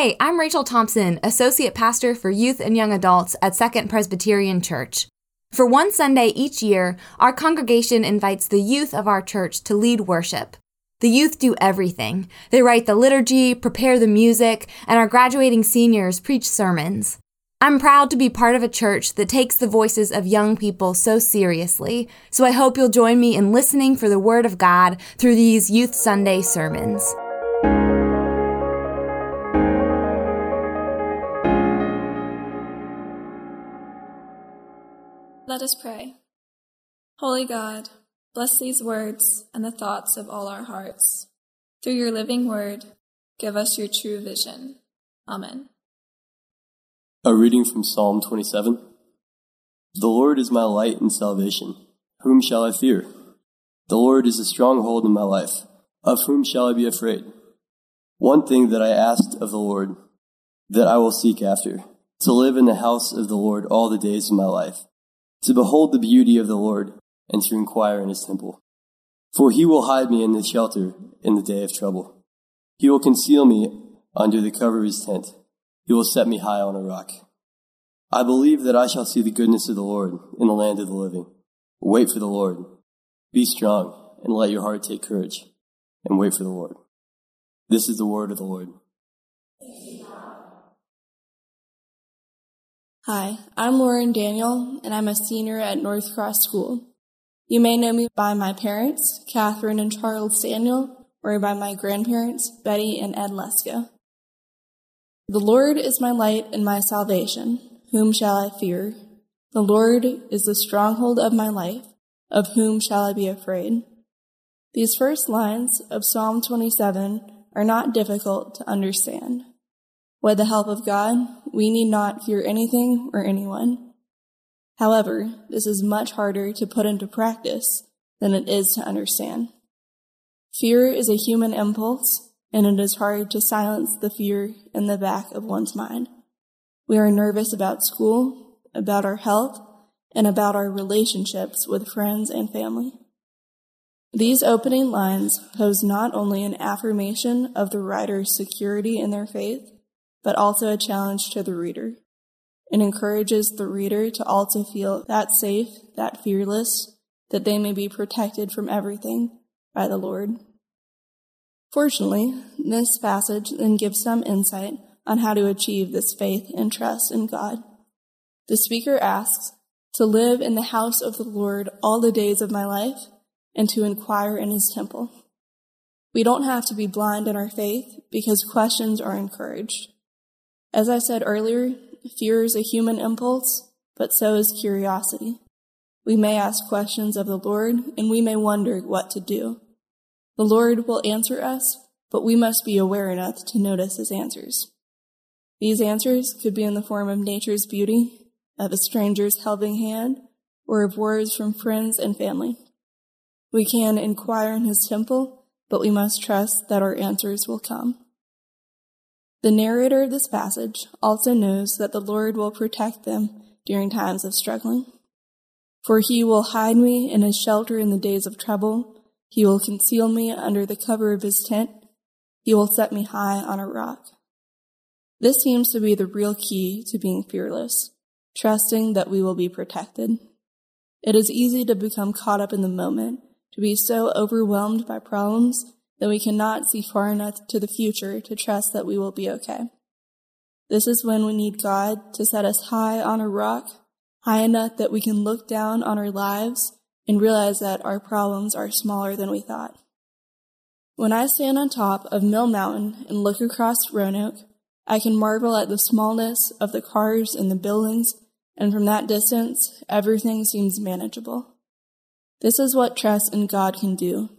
Hey, I'm Rachel Thompson, Associate Pastor for Youth and Young Adults at Second Presbyterian Church. For one Sunday each year, our congregation invites the youth of our church to lead worship. The youth do everything. They write the liturgy, prepare the music, and our graduating seniors preach sermons. I'm proud to be part of a church that takes the voices of young people so seriously, so I hope you'll join me in listening for the Word of God through these Youth Sunday sermons. Let us pray. Holy God, bless these words and the thoughts of all our hearts. Through your living word, give us your true vision. Amen. A reading from Psalm 27. The Lord is my light and salvation. Whom shall I fear? The Lord is a stronghold in my life. Of whom shall I be afraid? One thing that I asked of the Lord, that I will seek after, to live in the house of the Lord all the days of my life to behold the beauty of the Lord and to inquire in his temple. For he will hide me in the shelter in the day of trouble. He will conceal me under the cover of his tent. He will set me high on a rock. I believe that I shall see the goodness of the Lord in the land of the living. Wait for the Lord. Be strong and let your heart take courage and wait for the Lord. This is the word of the Lord. Hi, I'm Lauren Daniel, and I'm a senior at North Cross School. You may know me by my parents, Catherine and Charles Daniel, or by my grandparents, Betty and Ed Lesko. The Lord is my light and my salvation. Whom shall I fear? The Lord is the stronghold of my life. Of whom shall I be afraid? These first lines of Psalm 27 are not difficult to understand. With the help of God, we need not fear anything or anyone. However, this is much harder to put into practice than it is to understand. Fear is a human impulse, and it is hard to silence the fear in the back of one's mind. We are nervous about school, about our health, and about our relationships with friends and family. These opening lines pose not only an affirmation of the writer's security in their faith, but also a challenge to the reader. It encourages the reader to also feel that safe, that fearless, that they may be protected from everything by the Lord. Fortunately, this passage then gives some insight on how to achieve this faith and trust in God. The speaker asks, to live in the house of the Lord all the days of my life and to inquire in his temple. We don't have to be blind in our faith because questions are encouraged. As I said earlier, fear is a human impulse, but so is curiosity. We may ask questions of the Lord, and we may wonder what to do. The Lord will answer us, but we must be aware enough to notice his answers. These answers could be in the form of nature's beauty, of a stranger's helping hand, or of words from friends and family. We can inquire in his temple, but we must trust that our answers will come. The narrator of this passage also knows that the Lord will protect them during times of struggling. For he will hide me in his shelter in the days of trouble. He will conceal me under the cover of his tent. He will set me high on a rock. This seems to be the real key to being fearless, trusting that we will be protected. It is easy to become caught up in the moment, to be so overwhelmed by problems that we cannot see far enough to the future to trust that we will be okay. This is when we need God to set us high on a rock, high enough that we can look down on our lives and realize that our problems are smaller than we thought. When I stand on top of Mill Mountain and look across Roanoke, I can marvel at the smallness of the cars and the buildings, and from that distance, everything seems manageable. This is what trust in God can do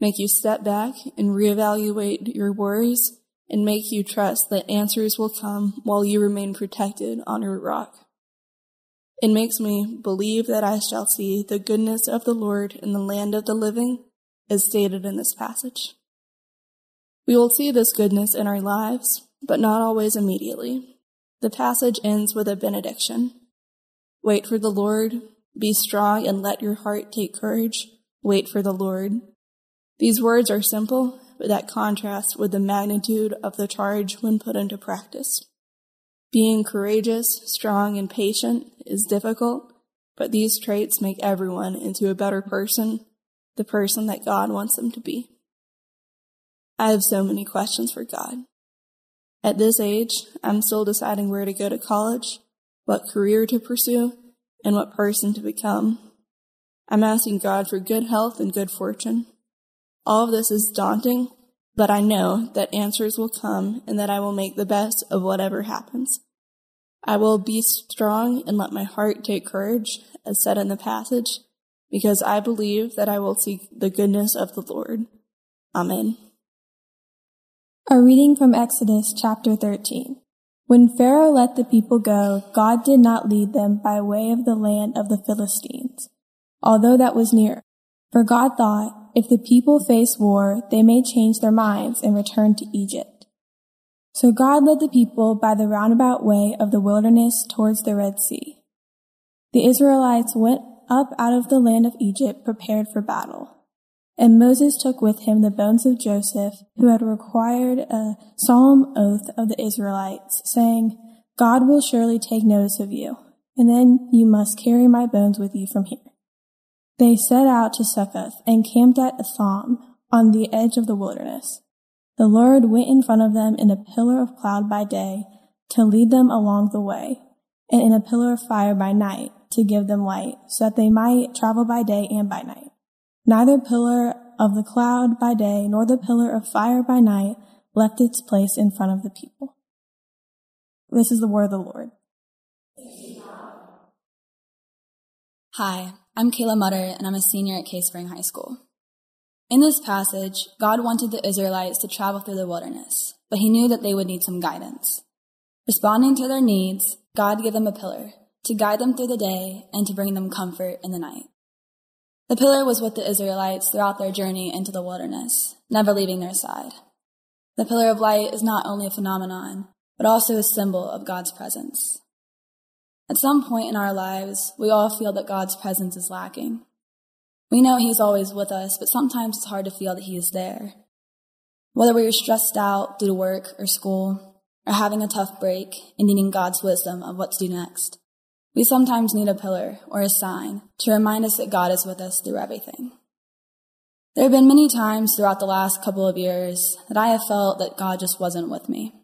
make you step back and reevaluate your worries, and make you trust that answers will come while you remain protected on your rock. It makes me believe that I shall see the goodness of the Lord in the land of the living, as stated in this passage. We will see this goodness in our lives, but not always immediately. The passage ends with a benediction. Wait for the Lord, be strong and let your heart take courage. Wait for the Lord. These words are simple, but that contrasts with the magnitude of the charge when put into practice. Being courageous, strong, and patient is difficult, but these traits make everyone into a better person, the person that God wants them to be. I have so many questions for God. At this age, I'm still deciding where to go to college, what career to pursue, and what person to become. I'm asking God for good health and good fortune. All of this is daunting, but I know that answers will come and that I will make the best of whatever happens. I will be strong and let my heart take courage, as said in the passage, because I believe that I will seek the goodness of the Lord. Amen. A reading from Exodus chapter 13. When Pharaoh let the people go, God did not lead them by way of the land of the Philistines, although that was near. For God thought, if the people face war, they may change their minds and return to Egypt. So God led the people by the roundabout way of the wilderness towards the Red Sea. The Israelites went up out of the land of Egypt prepared for battle. And Moses took with him the bones of Joseph, who had required a solemn oath of the Israelites, saying, God will surely take notice of you, and then you must carry my bones with you from here. They set out to Succoth and camped at Etham on the edge of the wilderness. The Lord went in front of them in a pillar of cloud by day to lead them along the way, and in a pillar of fire by night to give them light, so that they might travel by day and by night. Neither pillar of the cloud by day nor the pillar of fire by night left its place in front of the people. This is the word of the Lord. Hi, I'm Kayla Mutter, and I'm a senior at Cave Spring High School. In this passage, God wanted the Israelites to travel through the wilderness, but he knew that they would need some guidance. Responding to their needs, God gave them a pillar to guide them through the day and to bring them comfort in the night. The pillar was with the Israelites throughout their journey into the wilderness, never leaving their side. The pillar of light is not only a phenomenon, but also a symbol of God's presence. At some point in our lives, we all feel that God's presence is lacking. We know He's always with us, but sometimes it's hard to feel that He is there. Whether we are stressed out due to work or school, or having a tough break and needing God's wisdom of what to do next. We sometimes need a pillar or a sign to remind us that God is with us through everything. There have been many times throughout the last couple of years that I have felt that God just wasn't with me.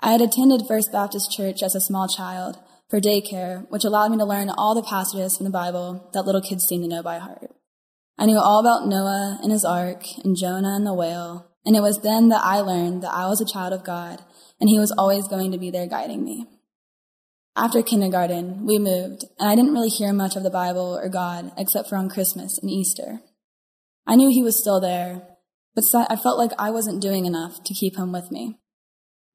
I had attended First Baptist Church as a small child for daycare, which allowed me to learn all the passages from the Bible that little kids seem to know by heart. I knew all about Noah and his ark and Jonah and the whale, and it was then that I learned that I was a child of God and he was always going to be there guiding me. After kindergarten, we moved, and I didn't really hear much of the Bible or God except for on Christmas and Easter. I knew he was still there, but I felt like I wasn't doing enough to keep him with me.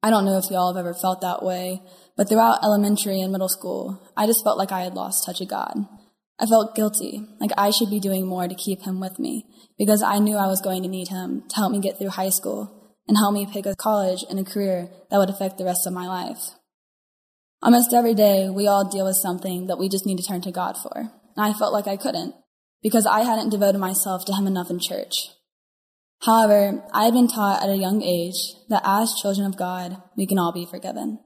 I don't know if y'all have ever felt that way, but throughout elementary and middle school, I just felt like I had lost touch of God. I felt guilty, like I should be doing more to keep him with me, because I knew I was going to need him to help me get through high school and help me pick a college and a career that would affect the rest of my life. Almost every day, we all deal with something that we just need to turn to God for. And I felt like I couldn't because I hadn't devoted myself to Him enough in church. However, I had been taught at a young age that as children of God, we can all be forgiven.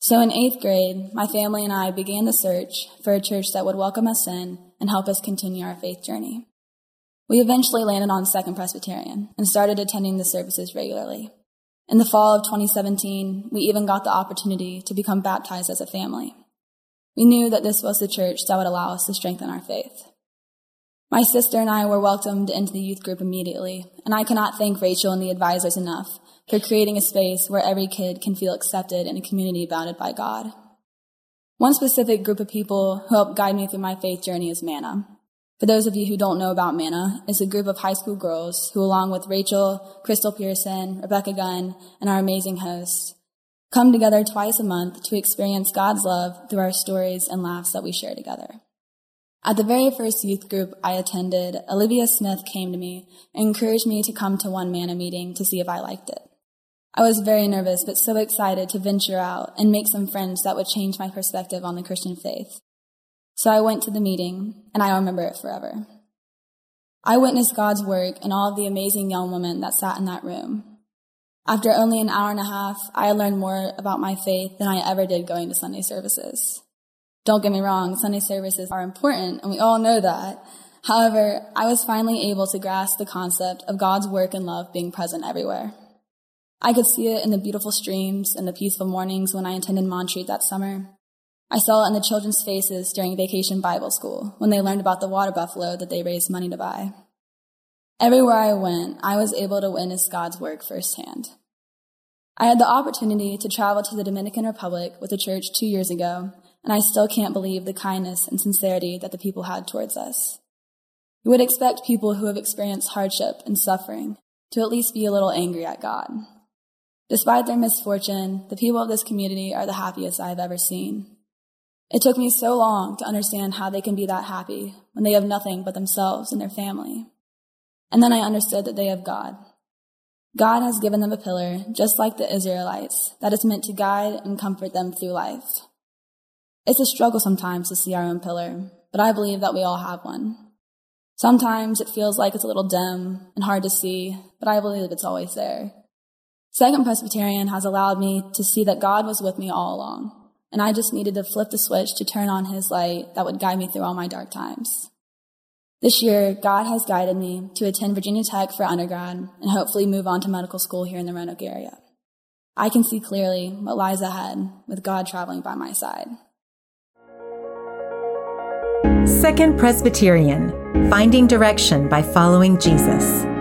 So in eighth grade, my family and I began the search for a church that would welcome us in and help us continue our faith journey. We eventually landed on Second Presbyterian and started attending the services regularly. In the fall of 2017, we even got the opportunity to become baptized as a family. We knew that this was the church that would allow us to strengthen our faith. My sister and I were welcomed into the youth group immediately, and I cannot thank Rachel and the advisors enough for creating a space where every kid can feel accepted in a community bounded by God. One specific group of people who helped guide me through my faith journey is Manna. For those of you who don't know about Manna, it's a group of high school girls who, along with Rachel, Crystal Pearson, Rebecca Gunn, and our amazing hosts, come together twice a month to experience God's love through our stories and laughs that we share together. At the very first youth group I attended, Olivia Smith came to me and encouraged me to come to one Manna meeting to see if I liked it. I was very nervous, but so excited to venture out and make some friends that would change my perspective on the Christian faith. So I went to the meeting, and I remember it forever. I witnessed God's work and all of the amazing young women that sat in that room. After only an hour and a half, I learned more about my faith than I ever did going to Sunday services. Don't get me wrong, Sunday services are important, and we all know that. However, I was finally able to grasp the concept of God's work and love being present everywhere. I could see it in the beautiful streams and the peaceful mornings when I attended Montreat that summer. I saw it in the children's faces during vacation Bible school when they learned about the water buffalo that they raised money to buy. Everywhere I went, I was able to witness God's work firsthand. I had the opportunity to travel to the Dominican Republic with the church two years ago, and I still can't believe the kindness and sincerity that the people had towards us. You would expect people who have experienced hardship and suffering to at least be a little angry at God. Despite their misfortune, the people of this community are the happiest I have ever seen. It took me so long to understand how they can be that happy when they have nothing but themselves and their family. And then I understood that they have God. God has given them a pillar, just like the Israelites, that is meant to guide and comfort them through life. It's a struggle sometimes to see our own pillar, but I believe that we all have one. Sometimes it feels like it's a little dim and hard to see, but I believe it's always there. Second Presbyterian has allowed me to see that God was with me all along, and I just needed to flip the switch to turn on His light that would guide me through all my dark times. This year, God has guided me to attend Virginia Tech for undergrad and hopefully move on to medical school here in the Roanoke area. I can see clearly what lies ahead with God traveling by my side. Second Presbyterian Finding Direction by Following Jesus.